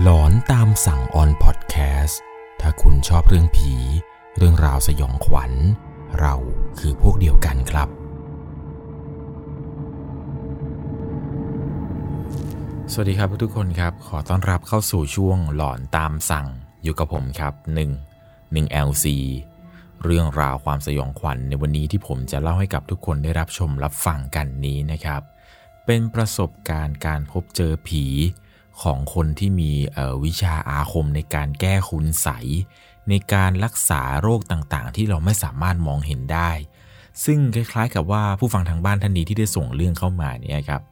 หลอนตามสั่งออนพอดแคสต์ถ้าคุณชอบเรื่องผี เรื่องราวสยองขวัญ เราคือพวกเดียวกันครับ สวัสดีครับทุกคนครับ ขอต้อนรับเข้าสู่ช่วงหลอนตามสั่งอยู่กับผมครับ 1 1 LC เรื่องราวความสยองขวัญในวันนี้ที่ผมจะเล่าให้กับทุกคนได้รับชมรับฟังกันนี้นะครับ เป็นประสบการณ์การพบเจอผี ของคนที่มีวิชาอาคมในการแก้คุณใสในการรักษาโรคต่างๆ ที่เราไม่สามารถมองเห็นได้ ซึ่งคล้ายๆ กับว่าผู้ฟังทางบ้านท่านนี้ที่ได้ส่งเรื่องเข้ามาเนี่ยครับ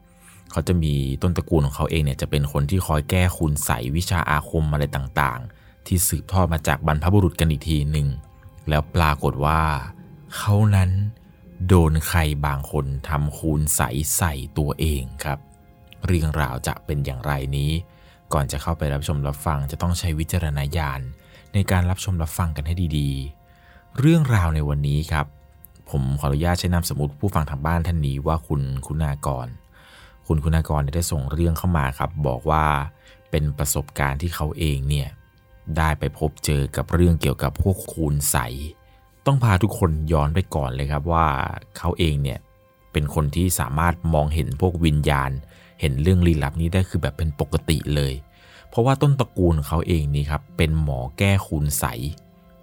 เขาจะมีต้นตระกูลของเขาเองเนี่ยจะเป็นคนที่คอยแก้คุณใสวิชาอาคมอะไรต่างๆ ที่สืบทอดมาจากบรรพบุรุษกันอีกทีหนึ่งแล้วปรากฏว่าเขานั้นโดนใครบางคนทำคูณใสใส่ตัวเองครับ เรื่องราวจะเป็นอย่างไรนี้ ก่อนจะเข้าไปรับชมรับฟังจะต้องใช้วิจารณญาณ ในการรับชมรับฟังกันให้ดีๆ เรื่องราวในวันนี้ครับ ผมขออนุญาตใช้นามสมมติผู้ฟังทางบ้านท่านนี้ว่าคุณคุณากร คุณคุณากรได้ส่งเรื่องเข้ามาครับ บอกว่าเป็นประสบการณ์ที่เขาเองเนี่ยได้ไปพบเจอกับเรื่องเกี่ยวกับพวกคูณใส ต้องพาทุกคนย้อนไปก่อนเลยครับว่าเขาเองเนี่ยเป็นคนที่สามารถมองเห็นพวกวิญญาณ เห็นเรื่องลี้ลับนี้ได้คือแบบเป็นปกติเลย เพราะว่าต้นตระกูลเขาเองนี่ครับเป็นหมอแก้คูณใส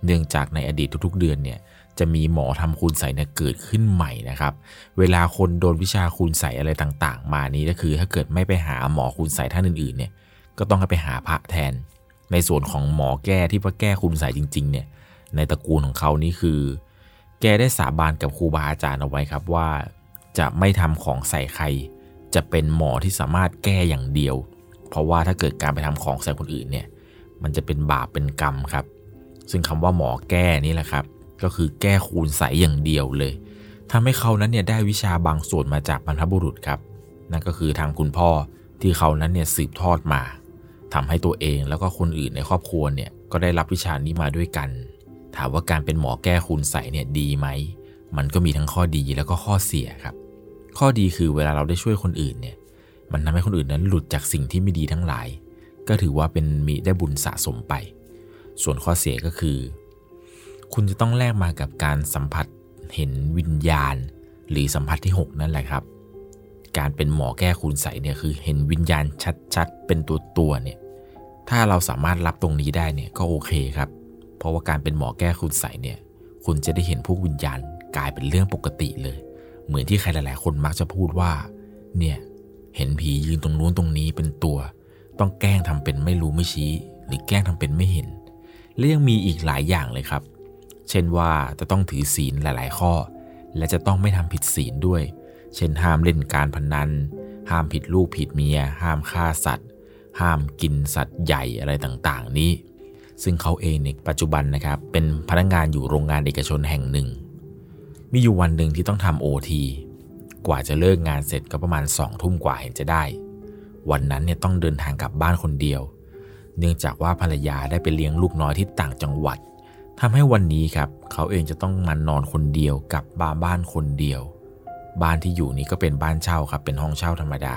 เนื่องจากในอดีตทุกๆเดือนเนี่ยจะมีหมอทำคูณใสเนี่ยเกิดขึ้นใหม่นะครับ เวลาคนโดนวิชาคูณใสอะไรต่างๆ มานี้ก็คือ ถ้าเกิดไม่ไปหาหมอคูณใสท่านอื่นๆเนี่ยก็ต้องไปหาพระแทน ในส่วนของหมอแก้ที่ว่าแก้คุณใสจริงๆเนี่ยในตระกูลของเขานี่คือ แกได้สาบานกับครูบาอาจารย์เอาไว้ครับว่า จะไม่ทำของใส่ใคร จะเป็นหมอที่สามารถแก้อย่างเดียว เพราะว่าถ้าเกิดการไปทำของใส่คนอื่นเนี่ย มันจะเป็นบาปเป็นกรรมครับ ซึ่งคำว่าหมอแก้นี่แหละครับ ก็คือแก้คูณใสอย่างเดียวเลยทำให้เขานั้นเนี่ยได้วิชาบางส่วนมาจากบรรพบุรุษครับ นั่นก็คือทางคุณพ่อที่เขานั้นเนี่ยสืบทอดมาทำให้ตัวเองแล้วก็คนอื่นในครอบครัวเนี่ยก็ได้รับวิชานี้มาด้วยกัน ถามว่าการเป็นหมอแก้คุณใสเนี่ยดีไหม มันก็มีทั้งข้อดีแล้วก็ข้อเสียครับ ข้อดีคือเวลาเราได้ช่วยคนอื่นเนี่ย มันทำให้คนอื่นนั้นหลุดจากสิ่งที่ไม่ดีทั้งหลาย ก็ถือว่าเป็นมีได้บุญสะสมไป ส่วนข้อเสียก็คือ คุณจะต้องแลกมากับการสัมผัสเห็นวิญญาณ หรือสัมผัสที่ 6 นั่นแหละครับ การเป็นหมอแก้คุณใสเนี่ยคือเห็นวิญญาณชัดๆ เป็นตัวตัวเนี่ย ถ้าเราสามารถรับตรงนี้ได้เนี่ยก็โอเคครับ เพราะว่าการเป็นหมอแก้คุณใสเนี่ย คุณจะได้เห็นพวกวิญญาณกลายเป็นเรื่องปกติเลย เหมือนที่ใครหลาย ๆ คนมักจะพูดว่า เนี่ย เห็นผียืนตรงนู้นตรงนี้เป็นตัว ต้องแกล้งทำเป็นไม่รู้ไม่ชี้ หรือแกล้งทำเป็นไม่เห็น และยังมีอีกหลายอย่างเลยครับ เช่นว่าจะต้องถือศีลหลาย ๆ ข้อ และจะต้องไม่ทำผิดศีลด้วย เช่นห้ามเล่นการพนัน ห้ามผิดลูกผิดเมีย ห้ามฆ่าสัตว์ ห้ามกินสัตว์ใหญ่อะไรต่าง ๆ นี้ซึ่งเขาเองในปัจจุบันนะครับเป็นพนักงงานอยู่โรงงานเอกชนแห่งหนึ่ง มีอยู่วันหนึ่งที่ต้องทำโอทีกว่าจะเลิกงานเสร็จก็ประมาณสองทุ่มกว่าเห็นจะได้ วันนั้นเนี่ยต้องเดินทางกลับบ้านคนเดียว เนื่องจากว่าภรรยาได้ไปเลี้ยงลูกน้อยที่ต่างจังหวัดทำให้วันนี้ครับ เขาเองจะต้องมานอนคนเดียวกับบ้าบ้านคนเดียว บ้านที่อยู่นี้ก็เป็นบ้านเช่าครับ เป็นห้องเช่าธรรมดา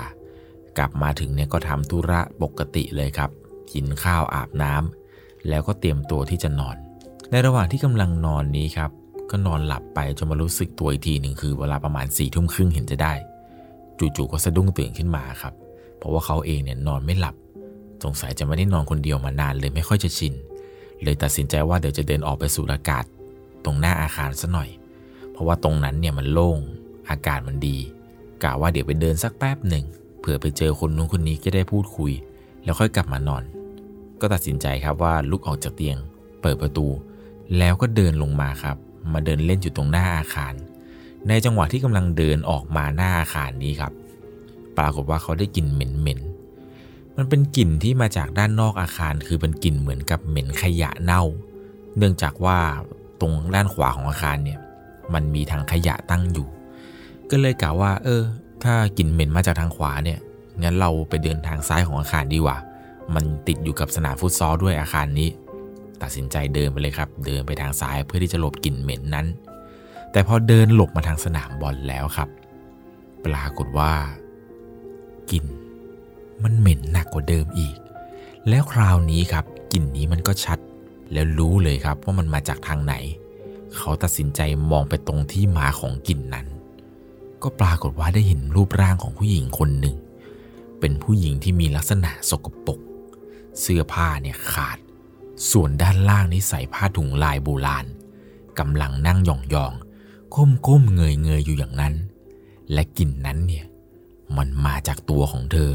กลับมาถึงเนี่ยก็ทำธุระปกติเลยครับ กินข้าวอาบน้ำแล้วก็เตรียมตัวที่จะนอน ในระหว่างที่กำลังนอนนี้ครับ ก็นอนหลับไปจนมารู้สึกตัวอีกทีหนึ่งคือเวลาประมาณสี่ทุ่มครึ่งเห็นจะได้ จู่ๆก็สะดุ้งตื่นขึ้นมาครับ เพราะว่าเขาเองเนี่ยนอนไม่หลับ สงสัยจะไม่ได้นอนคนเดียวมานานเลยไม่ค่อยจะชิน เลยตัดสินใจว่าเดี๋ยวจะเดินออกไปสูดอากาศ ตรงหน้าอาคารซะหน่อย เพราะว่าตรงนั้นเนี่ยมันโล่ง อากาศมันดีกะว่าเดี๋ยวไปเดินสักแป๊บหนึ่งเผื่อไปเจอคนนู้นคนนี้ก็ได้พูดคุย แล้วค่อยกลับมานอน ก็ตัดสินใจครับว่าลุกออกจากเตียง เปิดประตู แล้วก็เดินลงมาครับ มาเดินเล่นอยู่ตรงหน้าอาคาร ในจังหวะที่กำลังเดินออกมาหน้าอาคารนี้ครับ ปรากฏว่าเขาได้กลิ่นเหม็นๆมันเป็นกลิ่นที่มาจากด้านนอกอาคาร คือเป็นกลิ่นเหมือนกับเหม็นขยะเน่า เนื่องจากว่าตรงด้านขวาของอาคารเนี่ย มันมีถังขยะตั้งอยู่ ก็เลยกล่าวว่า เออ ถ้ากลิ่นเหม็นมาจากทางขวาเนี่ย งั้นเราไปเดินทางซ้ายของอาคารดีกว่า มันติดอยู่กับสนามฟุตซอลด้วยอาคารนี้ ตัดสินใจเดินไปเลยครับ เดินไปทางซ้ายเพื่อที่จะหลบกลิ่นเหม็นนั้น แต่พอเดินหลบมาทางสนามบอลแล้วครับ ปรากฏว่ากลิ่นมันเหม็นหนักกว่าเดิมอีก แล้วคราวนี้ครับกลิ่นนี้มันก็ชัด แล้วรู้เลยครับว่ามันมาจากทางไหน เขาตัดสินใจมองไปตรงที่มาของกลิ่นนั้น ก็ปรากฏว่าได้เห็นรูปร่างของผู้หญิงคนหนึ่ง เป็นผู้หญิงที่มีลักษณะสกปรกเสื้อผ้าเนี่ยขาด ส่วนด้านล่างนี่ใส่ผ้าถุงลายโบราณกำลังนั่งยองๆก้มๆเงยเงยอยู่อย่างนั้น และกลิ่นนั้นเนี่ยมันมาจากตัวของเธอ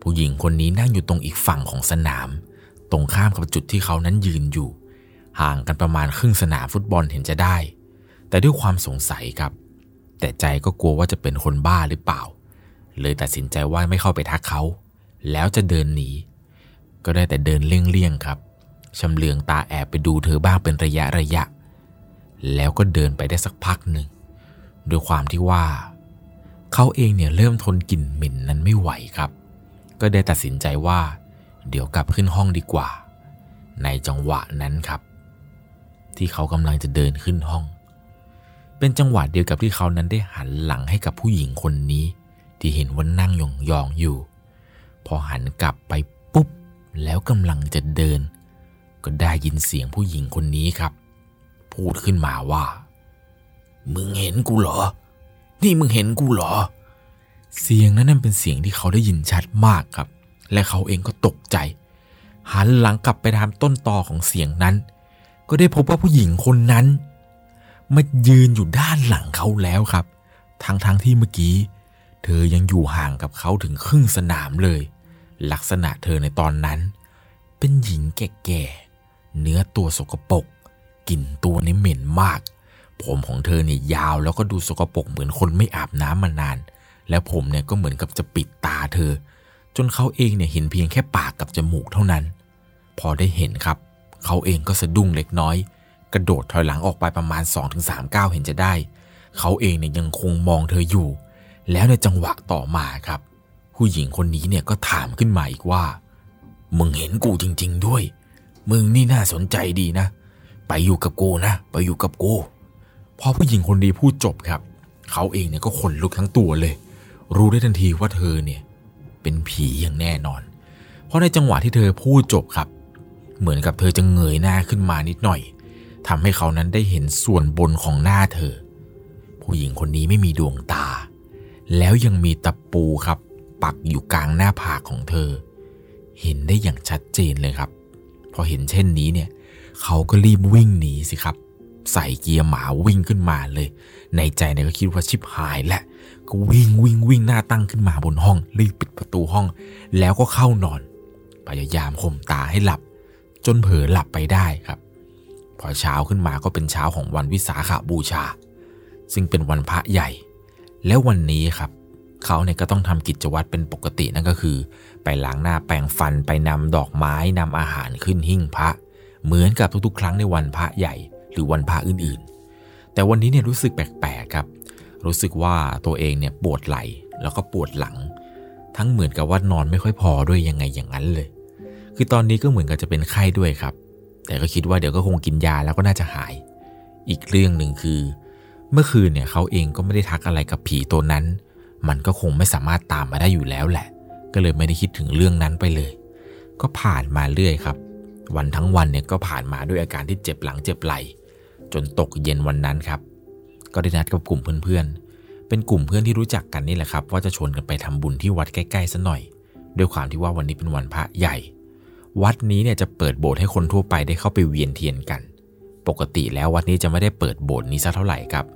ผู้หญิงคนนี้นั่งอยู่ตรงอีกฝั่งของสนาม ตรงข้ามกับจุดที่เขานั้นยืนอยู่ ห่างกันประมาณครึ่งสนามฟุตบอลเห็นจะได้ แต่ด้วยความสงสัยครับ แต่ใจก็กลัวว่าจะเป็นคนบ้าหรือเปล่า เลยตัดสินใจว่าไม่เข้าไปทักเขา แล้วจะเดินหนี ก็ได้แต่เดินเลี่ยงๆครับ ชำเลืองตาแอบไปดูเธอบ้างเป็นระยะระยะ แล้วก็เดินไปได้สักพักหนึ่งด้วยความที่ว่า เขาเองเนี่ยเริ่มทนกลิ่นเหม็นนั้นไม่ไหวครับ ก็ได้ตัดสินใจว่า เดี๋ยวกลับขึ้นห้องดีกว่า ในจังหวะนั้นครับ ที่เขากำลังจะเดินขึ้นห้อง เป็นจังหวะเดียวกับที่เขานั้นได้หันหลังให้กับผู้หญิงคนนี้ ที่เห็นว่านั่งยองๆอยู่ พอหันกลับไปปุ๊บ แล้วกำลังจะเดิน ก็ได้ยินเสียงผู้หญิงคนนี้ครับ พูดขึ้นมาว่า มึงเห็นกูเหรอ นี่มึงเห็นกูเหรอ เสียงนั้นนั่นเป็นเสียงที่เขาได้ยินชัดมากครับ และเขาเองก็ตกใจ หันหลังกลับไปตามต้นตอของเสียงนั้น ก็ได้พบว่าผู้หญิงคนนั้นมายืนอยู่ด้านหลังเขาแล้วครับ ทั้งๆทที่เมื่อกี้ เธอยังอยู่ห่างกับเขาถึงครึ่งสนามเลย ลักษณะเธอในตอนนั้น เป็นหญิงแก่ๆ เนื้อตัวสกปรกกลิ่นตัวนี่เหม็นมาก ผมของเธอเนี่ยยาวแล้วก็ดูสกปรกเหมือนคนไม่อาบน้ำมานาน แล้วผมเนี่ยก็เหมือนกับจะปิดตาเธอ จนเขาเองเนี่ยเห็นเพียงแค่ปากกับจมูกเท่านั้น พอได้เห็นครับ เขาเองก็สะดุ้งเล็กน้อย กระโดดถอยหลังออกไปประมาณ 2-3ก้าวเห็นจะได้ เขาเองเนี่ยยังคงมองเธออยู่ แล้วในจังหวะต่อมาครับ ผู้หญิงคนนี้เนี่ยก็ถามขึ้นมาอีกว่า มึงเห็นกูจริง ๆ ด้วย มึงนี่น่าสนใจดีนะ ไปอยู่กับกูนะ ไปอยู่กับกูพอผู้หญิงคนนี้พูดจบครับ เขาเองเนี่ยก็ขนลุกทั้งตัวเลย รู้ได้ทันทีว่าเธอเนี่ยเป็นผีอย่างแน่นอน เพราะในจังหวะที่เธอพูดจบครับ เหมือนกับเธอจะเงยหน้าขึ้นมานิดหน่อยทำให้เขานั้นได้เห็นส่วนบนของหน้าเธอ ผู้หญิงคนนี้ไม่มีดวงตา แล้วยังมีตะปูครับ ปักอยู่กลางหน้าผากของเธอ เห็นได้อย่างชัดเจนเลยครับ อเห็นเช่นนี้เนี่ยเขาก็รีบวิ่งหนีสิครับ ใส่เกียร์หมาวิ่งขึ้นมาเลย ในใจเนี่ยก็คิดว่าชิบหายและ ก็วิ่งวิ่งวิ่งหน้าตั้งขึ้นมาบนห้อง รีบปิดประตูห้อง แล้วก็เข้านอนพยายามข่มตาให้หลับ จนเผลอหลับไปได้ครับ พอเช้าขึ้นมาก็เป็นเช้าของวันวิสาขาบูชา ซึ่งเป็นวันพระใหญ่ แล้ววันนี้ครับ เขาเนี่ยก็ต้องทำกิจวัตรเป็นปกตินั่นก็คือ ไปล้างหน้าแปรงฟันไปนำดอกไม้นำอาหารขึ้นหิ้งพระ เหมือนกับทุกๆ ครั้งในวันพระใหญ่ หรือวันพระอื่นๆ แต่วันนี้เนี่ยรู้สึกแปลกๆครับ รู้สึกว่าตัวเองเนี่ยปวดไหล่แล้วก็ปวดหลัง ทั้งเหมือนกับว่านอนไม่ค่อยพอด้วยยังไงอย่างนั้นเลย คือตอนนี้ก็เหมือนกับจะเป็นไข้ด้วยครับ แต่ก็คิดว่าเดี๋ยวก็คงกินยาแล้วก็น่าจะหาย อีกเรื่องหนึ่งคือ เมื่อคืนเนี่ยเขาเองก็ไม่ได้ทักอะไรกับผีตัวนั้น มันก็คงไม่สามารถตามมาได้อยู่แล้วแหละ ก็เลยไม่ได้คิดถึงเรื่องนั้นไปเลย ก็ผ่านมาเรื่อยครับ วันทั้งวันเนี่ยก็ผ่านมาด้วยอาการที่เจ็บหลังเจ็บไหล่จนตกเย็นวันนั้นครับ ก็ได้นัดกับกลุ่มเพื่อนๆ เป็นกลุ่มเพื่อนที่รู้จักกันนี่แหละครับ ว่าจะชวนกันไปทำบุญที่วัดใกล้ๆซะหน่อย ด้วยความที่ว่าวันนี้เป็นวันพระใหญ่ วัดนี้เนี่ยจะเปิดโบสถ์ให้คนทั่วไปได้เข้าไปเวียนเทียนกัน ปกติแล้ววัดนี้จะไม่ได้เปิดโบสถ์นี้สักเท่าไหร่ครับ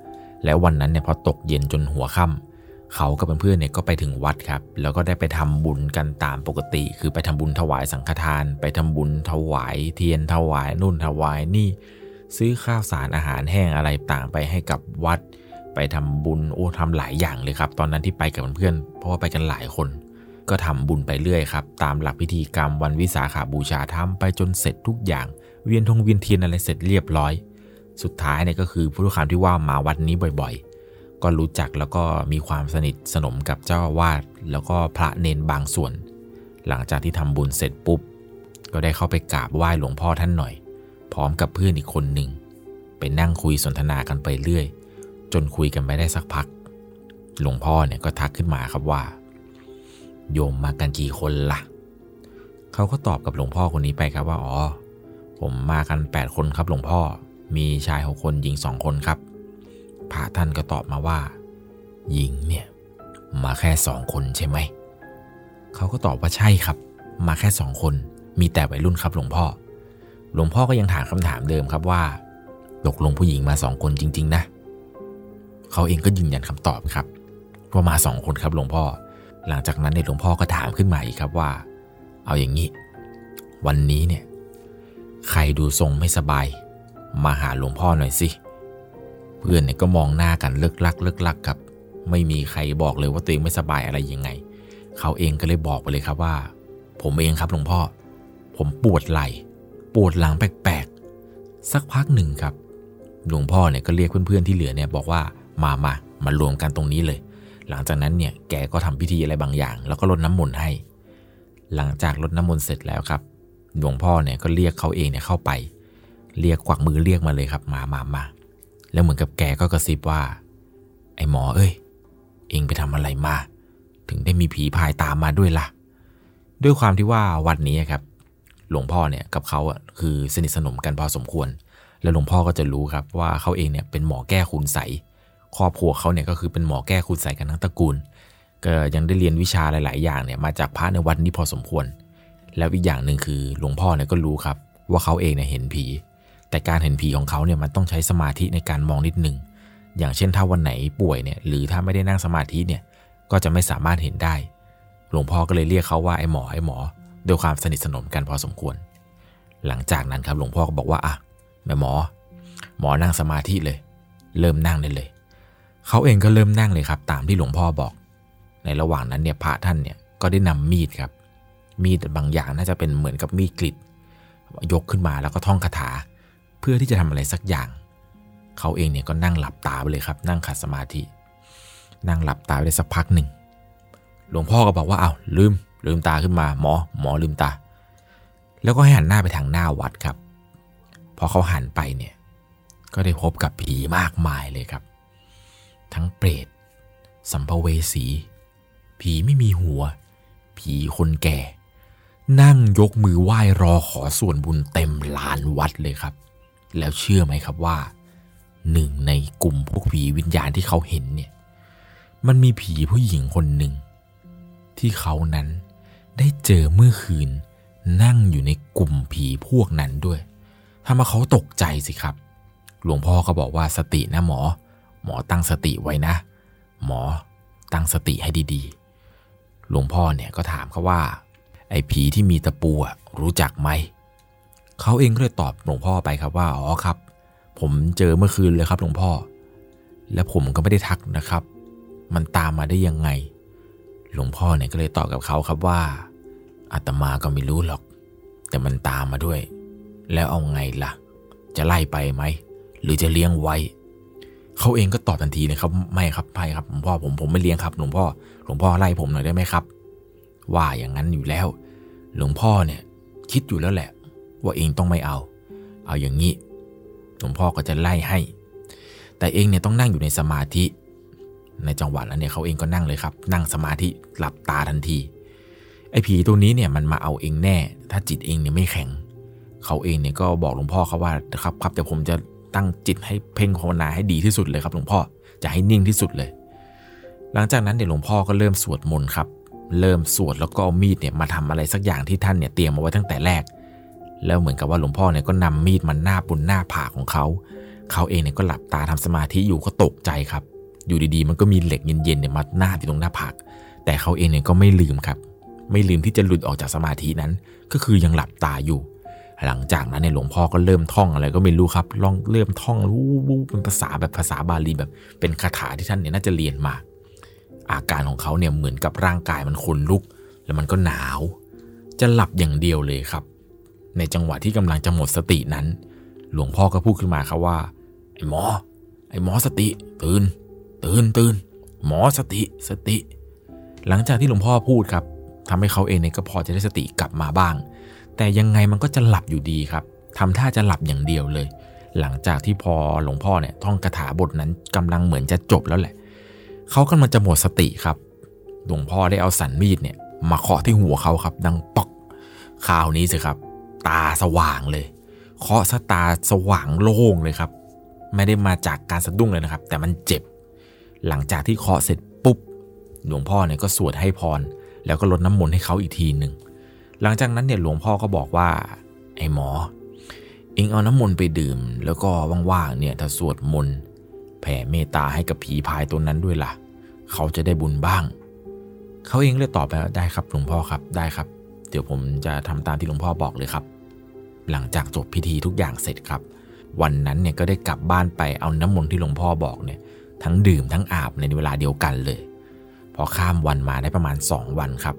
แล้ววันนั้นเนี่ยพอตกเย็นจนหัวค่ำ เขากับเพื่อนๆเนี่ยก็ไปถึงวัดครับ แล้วก็ได้ไปทำบุญกันตามปกติ คือไปทำบุญถวายสังฆทาน ไปทำบุญถวาย เทียนถวายนู่นถวายนี่ ซื้อข้าวสารอาหารแห้งอะไรต่างไปให้กับวัด ไปทำบุญโอ้ทำหลายอย่างเลยครับ ตอนนั้นที่ไปกับเพื่อนๆเพราะว่าไปกันหลายคน ก็ทำบุญไปเรื่อยครับ ตามหลักพิธีกรรมวันวิสาขาบูชาทำไปจนเสร็จทุกอย่าง เวียนทงเวียนเทียนอะไรเสร็จเรียบร้อย สุดท้ายเนี่ยก็คือผู้ทุกคำที่ว่ามาวัดนี้บ่อย ๆ ก็รู้จักแล้วก็มีความสนิทสนมกับเจ้าวาสแล้วก็พระเนนบางส่วน หลังจากที่ทำบุญเสร็จปุ๊บ ก็ได้เข้าไปกราบไหว้หลวงพ่อท่านหน่อย พร้อมกับเพื่อนอีกคนหนึ่งไปนั่งคุยสนทนากันไปเรื่อย จนคุยกันไปได้สักพัก หลวงพ่อเนี่ยก็ทักขึ้นมาครับว่า โยมมากันกี่คนละ่ะ เขาก็ตอบกับหลวงพ่อคนนี้ไปครับว่าอ๋อผมมากัน 8 คนครับหลวงพ่อ มีชายหกคนหญิงสองคนครับ พระท่านก็ตอบมาว่า หญิงเนี่ย มาแค่สองคนใช่ไหม เขาก็ตอบว่าใช่ครับ มาแค่สองคน มีแต่วัยรุ่นครับหลวงพ่อ หลวงพ่อก็ยังถามคำถามเดิมครับว่าตกลงผู้หญิงมาสองคนจริง ๆ นะ เขาเองก็ยืนยันคำตอบครับว่ามาสองคนครับหลวงพ่อ หลังจากนั้นเนี่ยหลวงพ่อก็ถามขึ้นมาอีกครับว่า เอาอย่างนี้ วันนี้เนี่ย ใครดูทรงไม่สบาย มาหาหลวงพ่อหน่อยสิ เพื่อนเนี่ยก็มองหน้ากันเลิกลักเลิกลักครับ ไม่มีใครบอกเลยว่าตัวเองไม่สบายอะไรยังไง เขาเองก็เลยบอกไปเลยครับว่า ผมเองครับหลวงพ่อ ผมปวดไหล่ปวดหลังแปลกๆ สักพักหนึ่งครับ หลวงพ่อเนี่ยก็เรียกเพื่อนๆที่เหลือเนี่ยบอกว่ามามามารวมกันตรงนี้เลย หลังจากนั้นเนี่ยแกก็ทำพิธีอะไรบางอย่าง แล้วก็ลดน้ำมนต์ให้ หลังจากลดน้ำมนต์เสร็จแล้วครับ หลวงพ่อเนี่ยก็เรียกเขาเองเนี่ยเข้าไป เรียกกวักมือเรียกมาเลยครับ มามามา แล้วเหมือนกับแกก็กระซิบว่า ไอ้หมอเอ้ย เองไปทำอะไรมา ถึงได้มีผีพายตามมาด้วยละ่ะ ด้วยความที่ว่าวัดนี้ครับ หลวงพ่อเนี่ยกับเขาอะคือสนิทสนมกันพอสมควร แล้วหลวงพ่อก็จะรู้ครับว่าเขาเองเนี่ยเป็นหมอแก้คุณใสครอบครัวเขาเนี่ยก็คือเป็นหมอแก้คุณใส่กันทั้งตระกูล ก็ยังได้เรียนวิชาหลาย ๆ อย่างเนี่ยมาจากพระในวัดนี้พอสมควร แล้วอีกอย่างหนึ่งคือหลวงพ่อเนี่ยก็รู้ครับว่าเขาเองเนี่ยเห็นผี แต่การเห็นผีของเขาเนี่ยมันต้องใช้สมาธิในการมองนิดหนึ่งอย่างเช่นถ้าวันไหนป่วยเนี่ยหรือถ้าไม่ได้นั่งสมาธิเนี่ยก็จะไม่สามารถเห็นได้ หลวงพ่อก็เลยเรียกเขาว่าไอ้หมอไอ้หมอด้วยความสนิทสนมกันพอสมควร หลังจากนั้นครับหลวงพ่อก็บอกว่าอะแม่หมอ หมอนั่งสมาธิเลย เริ่มนั่งได้เลย เขาเองก็เริ่มนั่งเลยครับ ตามที่หลวงพ่อบอก ในระหว่างนั้นเนี่ยพระท่านเนี่ยก็ได้นำมีดครับ มีดบางอย่างน่าจะเป็นเหมือนกับมีดกริดยกขึ้นมาแล้วก็ท่องคาถา เพื่อที่จะทำอะไรสักอย่าง เขาเองเนี่ยก็นั่งหลับตาไปเลยครับ นั่งขัดสมาธิ นั่งหลับตาไปได้สักพักหนึ่ง หลวงพ่อก็บอกว่าเอา้าลืม ลืมตาขึ้นมา หมอ หมอลืมตา แล้วก็ให้หันหน้าไปทางหน้าวัดครับ พอเขาหันไปเนี่ย ก็ได้พบกับผีมากมายเลยครับ ทั้งเปรต สัมภเวสี ผีไม่มีหัว ผีคนแก่นั่งยกมือไหว้รอขอส่วนบุญเต็มลานวัดเลยครับ แล้วเชื่อไหมครับว่าหนึ่งในกลุ่มพวกผีวิญญาณที่เขาเห็นเนี่ย มันมีผีผู้หญิงคนหนึ่ง ที่เขานั้นได้เจอเมื่อคืนนั่งอยู่ในกลุ่มผีพวกนั้นด้วยทำให้เขาตกใจสิครับ หลวงพ่อก็บอกว่าสตินะหมอ หมอตั้งสติไว้นะ หมอตั้งสติให้ดีๆ หลวงพ่อเนี่ยก็ถามเขาว่า ไอ้ผีที่มีตะปูรู้จักไหม เขาเองก็เลยตอบหลวงพ่อไปครับว่าอ๋อครับ ผมเจอเมื่อคืนเลยครับหลวงพ่อ และผมก็ไม่ได้ทักนะครับ มันตามมาได้ยังไง หลวงพ่อเนี่ยก็เลยตอบกับเขาครับว่าอาตมาก็ไม่รู้หรอก แต่มันตามมาด้วย แล้วเอาไงล่ะ จะไล่ไปไหมหรือจะเลี้ยงไว้ เขาเองก็ตอบทันทีเลยครับไม่ครับไม่ครับหลวงพ่อผมผมไม่เลี้ยงครับหลวงพ่อหลวงพ่อไล่ผมหน่อยได้ไหมครับ ว่าอย่างนั้นอยู่แล้ว หลวงพ่อเนี่ย คิดอยู่แล้วแหละ ว่าเองต้องไม่เอา เอาอย่างนี้หลวงพ่อก็จะไล่ให้ แต่เองเนี่ยต้องนั่งอยู่ในสมาธิ ในจังหวะนั้นเนี่ยเขาเองก็นั่งเลยครับ นั่งสมาธิหลับตาทันทีไอ้ผีตัวนี้เนี่ยมันมาเอาเองแน่ ถ้าจิตเองเนี่ยไม่แข็ง เขาเองเนี่ยก็บอกหลวงพ่อเขาว่าครับครับแต่ผมจะตั้งจิตให้เพ่งภาวนาให้ดีที่สุดเลยครับ หลวงพ่อจะให้นิ่งที่สุดเลย หลังจากนั้นเดี๋ยวหลวงพ่อก็เริ่มสวดมนต์ครับ เริ่มสวดแล้วก็เอามีดเนี่ยมาทำอะไรสักอย่างที่ท่านเนี่ยเตรียมมาไว้ตั้งแต่แรก แล้วเหมือนกับว่าหลวงพ่อเนี่ยก็นำมีดมันหน้าบนหน้าผากของเขา เขาเองเนี่ยก็หลับตาทำสมาธิอยู่ก็ตกใจครับ อยู่ดีๆ มันก็มีเหล็กเย็นๆเนี่ยมาหน้าที่ตรงหน้าผาก แต่เขาเองเนี่ยก็ไม่ลืมครับ ไม่ลืมที่จะหลุดออกจากสมาธินั้น ก็คือยังหลับตาอยู่ หลังจากนั้นเนี่ยหลวงพ่อก็เริ่มท่องอะไรก็ไม่รู้ครับ ลองเริ่มท่องวู้วู้เป็นภาษาแบบภาษาบาลีแบบ เป็นคาถาที่ท่านเนี่ยน่าจะเรียนมา อาการของเขาเนี่ยเหมือนกับร่างกายมันขนลุก แล้วมันก็หนาว จะหลับอย่างเดียวเลยครับ ในจังหวะที่กำลังจะหมดสตินั้น หลวงพ่อก็พูดขึ้นมาครับว่า ไอ้หมอ ไอ้หมอสติ ตื่น ตื่นตื่นหมอสติสติ หลังจากที่หลวงพ่อพูดครับทำให้เขาเองเนี่ยก็พอจะได้สติกลับมาบ้าง แต่ยังไงมันก็จะหลับอยู่ดีครับทำท่าจะหลับอย่างเดียวเลย หลังจากที่พอหลวงพ่อเนี่ยท่องคาถาบทนั้นกำลังเหมือนจะจบแล้วแหละ เขากำลังจะหมดสติครับ หลวงพ่อได้เอาสันมีดเนี่ยมาเคาะที่หัวเขาครับ ดังปอกคราวนี้สิครับ ตาสว่างเลย เคาะซะตาสว่างโล่งเลยครับ ไม่ได้มาจากการสะดุ้งเลยนะครับ แต่มันเจ็บ หลังจากที่เคาะเสร็จปุ๊บ หลวงพ่อเนี่ยก็สวดให้พร แล้วก็ลดน้ำมนต์ให้เขาอีกทีหนึ่ง หลังจากนั้นเนี่ยหลวงพ่อก็บอกว่า ไอ้หมอ เองเอาน้ำมนต์ไปดื่ม แล้วก็ว่างๆเนี่ยถ้าสวดมนต์แผ่เมตตาให้กับผีพายตัวนั้นด้วยล่ะ เขาจะได้บุญบ้าง เขาเองเลยตอบไปว่าได้ครับหลวงพ่อครับได้ครับ เดี๋ยวผมจะทำตามที่หลวงพ่อบอกเลยครับ หลังจากจบพิธีทุกอย่างเสร็จครับ วันนั้นเนี่ยก็ได้กลับบ้านไปเอาน้ำมนต์ที่หลวงพ่อบอกเนี่ยทั้งดื่มทั้งอาบในเวลาเดียวกันเลย พอข้ามวันมาได้ประมาณ 2 วันครับ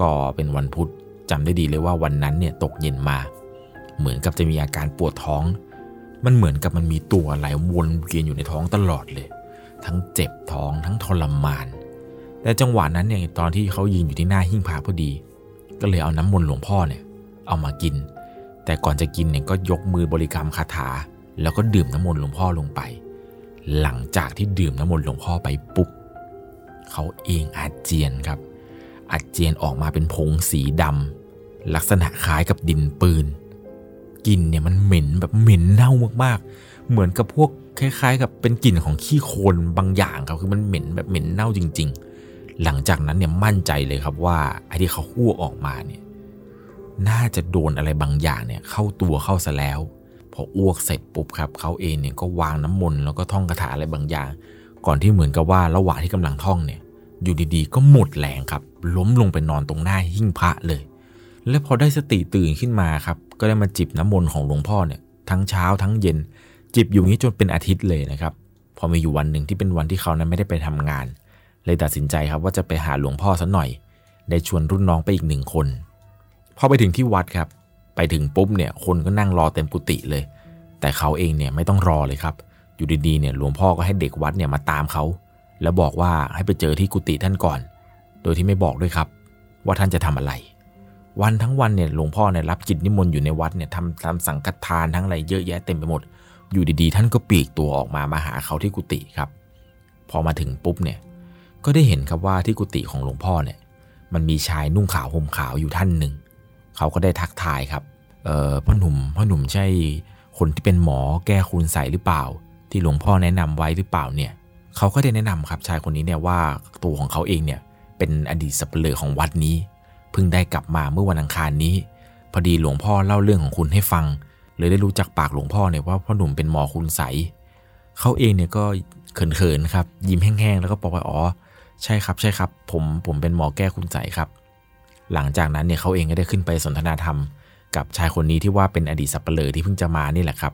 ก็เป็นวันพุธจำได้ดีเลยว่าวันนั้นเนี่ยตกเย็นมา เหมือนกับจะมีอาการปวดท้อง มันเหมือนกับมันมีตัวอะไรวนเวียนอยู่ในท้องตลอดเลย ทั้งเจ็บท้องทั้งทรมาน แต่จังหวะนั้นเนี่ยตอนที่เขายืนอยู่ที่หน้าหิ้งพระพอดี ก็เลยเอาน้ำมนต์หลวงพ่อเนี่ย เอามากิน แต่ก่อนจะกินเนี่ยก็ยกมือบริกรรมคาถา แล้วก็ดื่มน้ำมนต์หลวงพ่อลงไป หลังจากที่ดื่มน้ำมนต์หลวงพ่อไปปุ๊บเขาเองอาเจียนครับ อาเจียนออกมาเป็นผงสีดำลักษณะคล้ายกับดินปืนกลิ่นเนี่ยมันเหม็นแบบเหม็นเน่ามากๆ เหมือนกับพวกคล้ายๆ กับเป็นกลิ่นของขี้โคลนบางอย่างครับคือมันเหม็นแบบเหม็นเน่าจริง ๆ หลังจากนั้นเนี่ยมั่นใจเลยครับว่าไอ้ที่เขาอ้วกออกมาเนี่ย น่าจะโดนอะไรบางอย่างเนี่ยเข้าตัวเข้าซะแล้ว พออ้วกเสร็จปุ๊บครับเขาเองเนี่ยก็วางน้ำมนต์แล้วก็ท่องคาถาอะไรบางอย่าง ก่อนที่เหมือนกับว่าระหว่างที่กำลังท่องเนี่ยอยู่ดีๆ ก็หมดแรงครับ ล้มลงไปนอนตรงหน้าหิ้งพระเลย และพอได้สติตื่นขึ้นมาครับ ก็ได้มาจิบน้ำมนต์ของหลวงพ่อเนี่ยทั้งเช้าทั้งเย็น จิบอยู่นี้จนเป็นอาทิตย์เลยนะครับ พอมีอยู่วันหนึ่งที่เป็นวันที่เขานั้นไม่ได้ไปทำงาน เลยตัดสินใจครับว่าจะไปหาหลวงพ่อสักหน่อย ได้ชวนรุ่นน้องไปอีกหนึ่งคน พอไปถึงที่วัดครับ ไปถึงปุ๊บเนี่ยคนก็นั่งรอเต็มกุฏิเลย แต่เขาเองเนี่ยไม่ต้องรอเลยครับ อยู่ดีๆเนี่ยหลวงพ่อก็ให้เด็กวัดเนี่ยมาตามเขา แล้วบอกว่าให้ไปเจอที่กุฏิท่านก่อน โดยที่ไม่บอกด้วยครับ ว่าท่านจะทำอะไร วันทั้งวันเนี่ยหลวงพ่อเนี่ยรับกิจนิมนต์อยู่ในวัดเนี่ยทำทำสังฆทานทั้งอะไรเยอะแยะเต็มไปหมด อยู่ดีๆ ท่านก็ปีกตัวออกมามาหาเขาที่กุฏิครับ พอมาถึงปุ๊บเนี่ยก็ได้เห็นครับว่าที่กุฏิของหลวงพ่อเนี่ยมันมีชายนุ่งขาวห่มขาวอยู่ท่านหนึ่ง เขาก็ได้ทักทายครับเออพ่อหนุ่มพ่อหนุ่มใช่คนที่เป็นหมอแก้คุณใส่หรือเปล่า ที่หลวงพ่อแนะนำไว้หรือเปล่าเนี่ยเขาก็ได้แนะนำครับชายคนนี้เนี่ยว่าตัวของเขาเองเนี่ยเป็นอดีตสัปเหร่อของวัดนี้เพิ่งได้กลับมาเมื่อวันอังคารนี้ พอดีหลวงพ่อเล่าเรื่องของคุณให้ฟัง เลยได้รู้จักปากหลวงพ่อเนี่ยว่าพ่อหนุ่มเป็นหมอคุณใสเขาเองเนี่ยก็เขินๆครับยิ้มแห้งๆแล้วก็บอกว่าอ๋อใช่ครับใช่ครับ ผมผมเป็นหมอแก้คุณใสครับ หลังจากนั้นเนี่ยเขาเองก็ได้ขึ้นไปสนทนาธรรม กับชายคนนี้ที่ว่าเป็นอดีตสัปเหร่อที่เพิ่งจะมานี่แหละครับ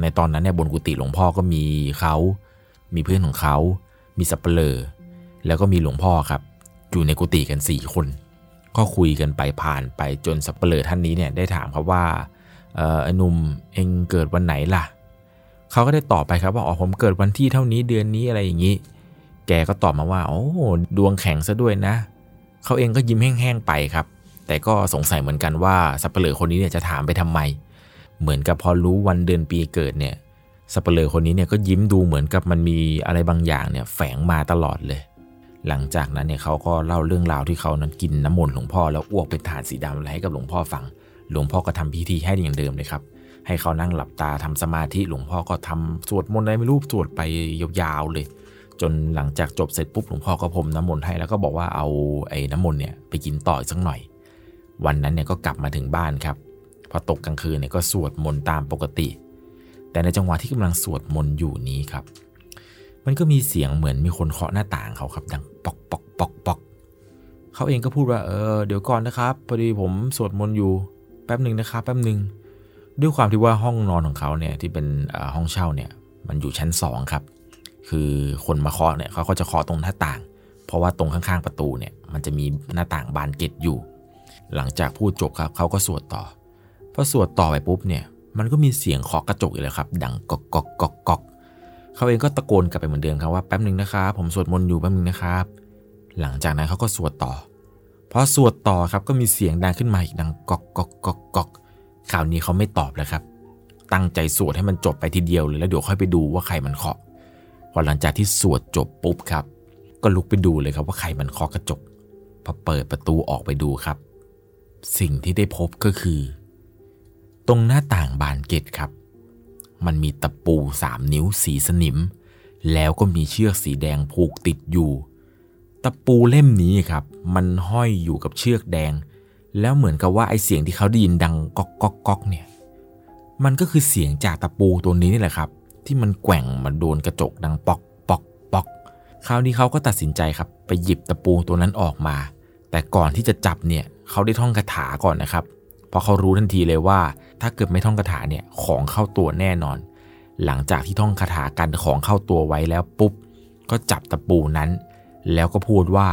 ในตอนนั้นเนี่ยบนกุฏิหลวงพ่อก็มีเขา มีเพื่อนของเขา มีสัปเหร่อแล้วก็มีหลวงพ่อครับ อยู่ในกุฏิกันสี่คน ก็คุยกันไปผ่านไปจนสัปเหร่อท่านนี้เนี่ยได้ถามครับว่าเออไอ้หนุ่มเองเกิดวันไหนล่ะ เขาก็ได้ตอบไปครับว่าอ๋อผมเกิดวันที่เท่านี้เดือนนี้อะไรอย่างนี้ แกก็ตอบมาว่า โอ้ดวงแข็งซะด้วยนะ เขาเองก็ยิ้มแห้งๆไปครับ แต่ก็สงสัยเหมือนกันว่าสัปเหร่อคนนี้เนี่ยจะถามไปทำไม เหมือนกับพอรู้วันเดือนปีเกิดเนี่ยสัปเหร่อคนนี้เนี่ยก็ยิ้มดูเหมือนกับมันมีอะไรบางอย่างเนี่ยแฝงมาตลอดเลย หลังจากนั้นเนี่ยเขาก็เล่าเรื่องราวที่เขานั้นกินน้ำมนต์หลวงพ่อแล้วอ้วกเป็นฐานสีดำอะไรให้กับหลวงพ่อฟัง หลวงพ่อก็ทำพิธีให้อย่างเดิมเลยครับให้เขานั่งหลับตาทำสมาธิหลวงพ่อก็ทำสวดมนต์อะไรไม่รู้สวดไปยาวๆเลย จนหลังจากจบเสร็จปุ๊บหลวงพ่อก็พรมน้ำมนต์ให้แล้วก็บอกว่าเอาไอ้น้ำมนต์เนี่ยไปกินต่ออีกสักหน่อย วันนั้นเนี่ยก็กลับมาถึงบ้านครับ พอตกกลางคืนเนี่ยก็สวดมนต์ตามปกติ แต่ในจังหวะที่กำลังสวดมนต์อยู่นี้ครับ มันก็มีเสียงเหมือนมีคนเคาะหน้าต่างเขาครับ ดังปอกปอกปอกปอกเขาเองก็พูดว่าเออเดี๋ยวก่อนนะครับพอดีผมสวดมนต์อยู่แป๊บหนึ่งนะครับแป๊บหนึ่งด้วยความที่ว่าห้องนอนของเขาเนี่ยที่เป็นห้องเช่าเนี่ยมันอยู่ชั้นสองครับ คือคนมาเคาะเนี่ยเขาก็จะเคาะตรงหน้าต่าง เพราะว่าตรงข้างๆประตูเนี่ยมันจะมีหน้าต่างบานเกล็ดอยู่ หลังจากพูดจบครับเขาก็สวดต่อพอสวดต่อไปปุ๊บเนี่ยมันก็มีเสียงเคาะกระจกอีกแล้วครับ ดังกอกกอกกอกกอกเขาเองก็ตะโกนกลับไปเหมือนเดิมครับว่าแป๊บหนึ่งนะครับผมสวดมนต์อยู่แป๊บหนึ่งนะครับ หลังจากนั้นเขาก็สวดต่อพอสวดต่อครับก็มีเสียงดังขึ้นมาอีกดังกอกกอกกอกกอกคราวนี้เขาไม่ตอบแล้วครับ ตั้งใจสวดให้มันจบไปทีเดียวเลยแล้วเดี๋ยวค่อยไปดูว่าใครมันเคาะ อหลังจากที่สวดจบปุ๊บครับ ก็ลุกไปดูเลยครับว่าใครมันเคาะกระจกพอเปิดประตูออกไปดูครับ สิ่งที่ได้พบก็คือ ตรงหน้าต่างบานเกตครับ มันมีตะปูสามนิ้วสีสนิม แล้วก็มีเชือกสีแดงผูกติดอยู่ ตะปูเล่มนี้ครับ มันห้อยอยู่กับเชือกแดง แล้วเหมือนกับว่าไอเสียงที่เขาได้ยินดังก๊อกก๊อกก๊อกเนี่ย มันก็คือเสียงจากตะปูตัวนี้นี่แหละครับ ที่มันแกว่งมาโดนกระจกดังปอกปอกปอกคราวนี้เขาก็ตัดสินใจครับ ไปหยิบตะปูตัวนั้นออกมา แต่ก่อนที่จะจับเนี่ยเขาได้ท่องคาถาก่อนนะครับเพราะเขารู้ทันทีเลยว่า ถ้าเกิดไม่ท่องคาถาเนี่ยของเข้าตัวแน่นอน หลังจากที่ท่องคาถากันของเข้าตัวไว้แล้วปุ๊บ ก็จับตะปูนั้น แล้วก็พูดว่า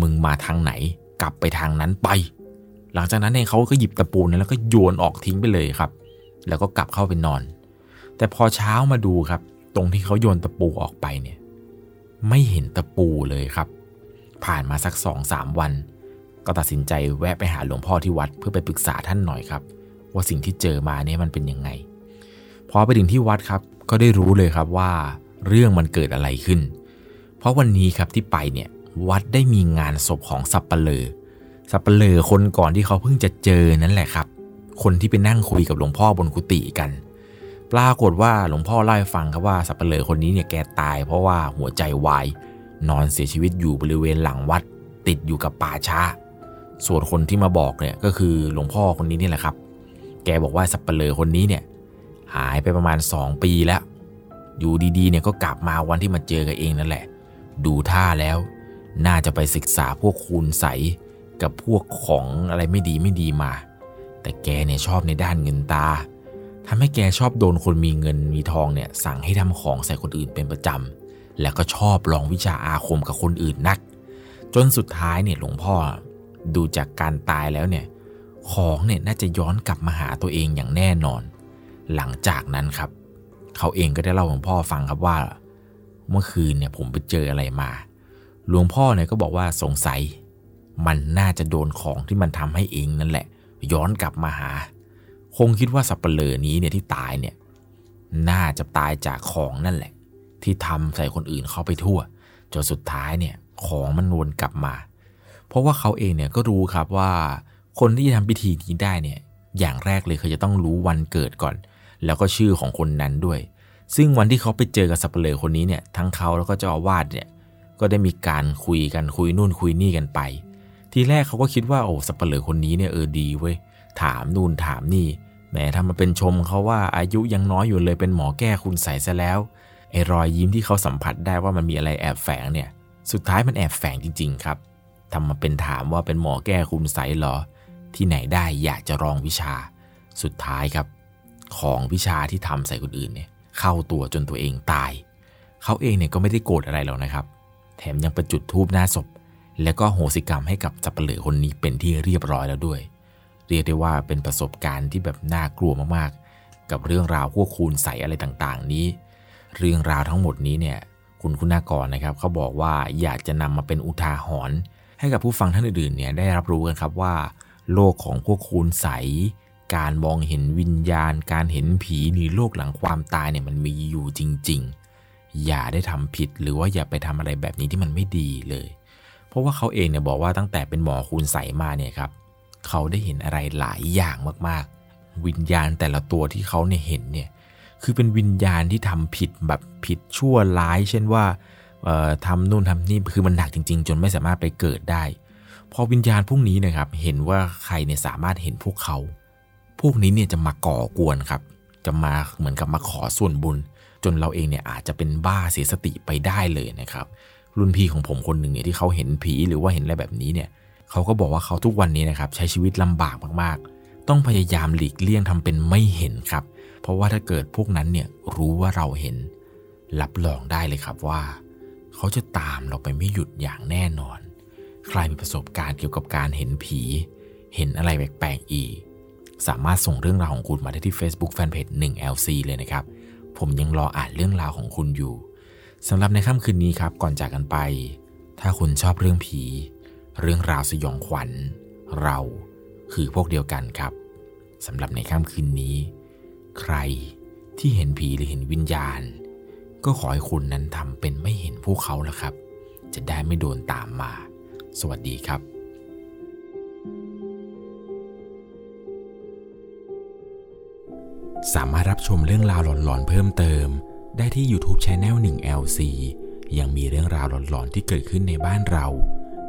มึงมาทางไหน กลับไปทางนั้นไป หลังจากนั้นเองเขาก็หยิบตะปูนั้นแล้วก็โยนออกทิ้งไปเลยครับ แล้วก็กลับเข้าไปนอน แต่พอเช้ามาดูครับ ตรงที่เขาโยนตะปูออกไปเนี่ย ไม่เห็นตะปูเลยครับ ผ่านมาสักสองสามวัน ก็ตัดสินใจแวะไปหาหลวงพ่อที่วัดเพื่อไปปรึกษาท่านหน่อยครับ ว่าสิ่งที่เจอมาเนี่ยมันเป็นยังไงพอไปถึงที่วัดครับ ก็ได้รู้เลยครับว่าเรื่องมันเกิดอะไรขึ้น เพราะวันนี้ครับที่ไปเนี่ยวัดได้มีงานศพของสับปะเลอสับปะเลอคนก่อนที่เขาเพิ่งจะเจอนั่นแหละครับ คนที่ไปนั่งคุยกับหลวงพ่อบนกุฏิกัน ปรากฏว่าหลวงพ่อเล่าให้ฟังครับว่าสับปะเลอคนนี้เนี่ยแกตายเพราะว่าหัวใจวาย นอนเสียชีวิตอยู่บริเวณหลังวัด ติดอยู่กับป่าช้า ส่วนคนที่มาบอกเนี่ยก็คือหลวงพ่อคนนี้นี่แหละครับ แกบอกว่าสับปะเลอคนนี้เนี่ยหายไปประมาณ 2 ปีแล้ว อยู่ดีๆเนี่ยก็กลับมาวันที่มาเจอกันเองนั่นแหละ ดูท่าแล้ว น่าจะไปศึกษาพวกคูณใสกับพวกของอะไรไม่ดีไม่ดีมา แต่แกเนี่ยชอบในด้านเงินตา ทำให้แกชอบโดนคนมีเงินมีทองเนี่ยสั่งให้ทำของใส่คนอื่นเป็นประจำแล้วก็ชอบลองวิชาอาคมกับคนอื่นนัก จนสุดท้ายเนี่ยหลวงพ่อดูจากการตายแล้วเนี่ยของเนี่ยน่าจะย้อนกลับมาหาตัวเองอย่างแน่นอน หลังจากนั้นครับ เขาเองก็ได้เล่าหลวงพ่อฟังครับว่า เมื่อคืนเนี่ยผมไปเจออะไรมา หลวงพ่อเนี่ยก็บอกว่าสงสัย มันน่าจะโดนของที่มันทำให้เองนั่นแหละ ย้อนกลับมาหา คงคิดว่าสับปะเลอนี้เนี่ยที่ตายเนี่ยน่าจะตายจากของนั่นแหละ ที่ทำใส่คนอื่นเข้าไปทั่วจนสุดท้ายเนี่ยของมันวนกลับมา เพราะว่าเขาเองเนี่ยก็รู้ครับว่าคนที่จะทำพิธีนี้ได้เนี่ยอย่างแรกเลยคือจะต้องรู้วันเกิดก่อน แล้วก็ชื่อของคนนั้นด้วย ซึ่งวันที่เขาไปเจอกับสับปะเลอคนนี้เนี่ยทั้งเขาแล้วก็เจ้าอาวาสเนี่ยก็ได้มีการคุยกันคุยนู่นคุยนี่กันไป ทีแรกเขาก็คิดว่าโอ้สับปะเลอคนนี้เนี่ยเออดีเว้ย ถามนู่นถามนี่แหมทำมาเป็นชมเขาว่าอายุยังน้อยอยู่เลยเป็นหมอแก้คุณใสซะแล้วไอ้รอยยิ้มที่เขาสัมผัสได้ว่ามันมีอะไรแอบแฝงเนี่ย สุดท้ายมันแอบแฝงจริง ๆ ครับทำมาเป็นถามว่าเป็นหมอแก้คุณใสหรอ ที่ไหนได้อยากจะลองวิชา สุดท้ายครับ ของวิชาที่ทำใส่คนอื่นเนี่ย เข้าตัวจนตัวเองตาย เขาเองเนี่ยก็ไม่ได้โกรธอะไรหรอกนะครับ แถมยังประจุดทูบหน้าศพ แล้วก็โหสิกรรมให้กับจับเปลือคนนี้เป็นที่เรียบร้อยแล้วด้วย เรียกได้ว่าเป็นประสบการณ์ที่แบบน่ากลัวมากๆ กับเรื่องราวพวกคูณใสอะไรต่างๆ นี้ เรื่องราวทั้งหมดนี้เนี่ยคุณคุณากรนะครับเขาบอกว่าอยากจะนำมาเป็นอุทาหรณ์ให้กับผู้ฟังท่านอื่นๆเนี่ยได้รับรู้กันครับว่า โลกของพวกคูณใส การมองเห็นวิญญาณ การเห็นผีในโลกหลังความตายเนี่ยมันมีอยู่จริง ๆ อย่าได้ทำผิดหรือว่าอย่าไปทำอะไรแบบนี้ที่มันไม่ดีเลย เพราะว่าเขาเองเนี่ยบอกว่าตั้งแต่เป็นหมอคูณใสมาเนี่ยครับ เขาได้เห็นอะไรหลายอย่างมากๆ วิญญาณแต่ละตัวที่เขาเนี่ยเห็นเนี่ยคือเป็นวิญญาณที่ทำผิดแบบผิดชั่วร้าย เช่นว่าทำนู่นทำนี่คือมันหนักจริง ๆ จนไม่สามารถไปเกิดได้ พอวิญญาณพวกนี้นะครับ เห็นว่าใครเนี่ยสามารถเห็นพวกเขา พวกนี้เนี่ยจะมาก่อกวนครับ จะมาเหมือนกับมาขอส่วนบุญ จนเราเองเนี่ยอาจจะเป็นบ้าเสียสติไปได้เลยนะครับ รุ่นพี่ของผมคนหนึ่งเนี่ยที่เขาเห็นผีหรือว่าเห็นอะไรแบบนี้เนี่ยเขาก็บอกว่าเขาทุกวันนี้นะครับใช้ชีวิตลำบากมากๆ ต้องพยายามหลีกเลี่ยงทำเป็นไม่เห็นครับ เพราะว่าถ้าเกิดพวกนั้นเนี่ยรู้ว่าเราเห็น รับรองได้เลยครับว่า เขาจะตามเราไปไม่หยุดอย่างแน่นอน ใครมีประสบการณ์เกี่ยวกับการเห็นผี เห็นอะไรแปลกๆอีก สามารถส่งเรื่องราวของคุณมาได้ที่ Facebook Fanpage 1LC เลยนะครับ ผมยังรออ่านเรื่องราวของคุณอยู่สำหรับในค่ำคืนนี้ครับก่อนจากกันไป ถ้าคุณชอบเรื่องผี เรื่องราวสยองขวัญ เราคือพวกเดียวกันครับสำหรับในค่ำคืนนี้ ใครที่เห็นผีหรือเห็นวิญญาณ ก็ขอให้คุณนั้นทำเป็นไม่เห็นพวกเขาละครับ จะได้ไม่โดนตามมา สวัสดีครับสามารถรับชมเรื่องราวหลอนๆเพิ่มเติม ได้ที่ YouTube c h anel 1 LC ยังมีเรื่องราวหลอนๆที่เกิดขึ้นในบ้านเรา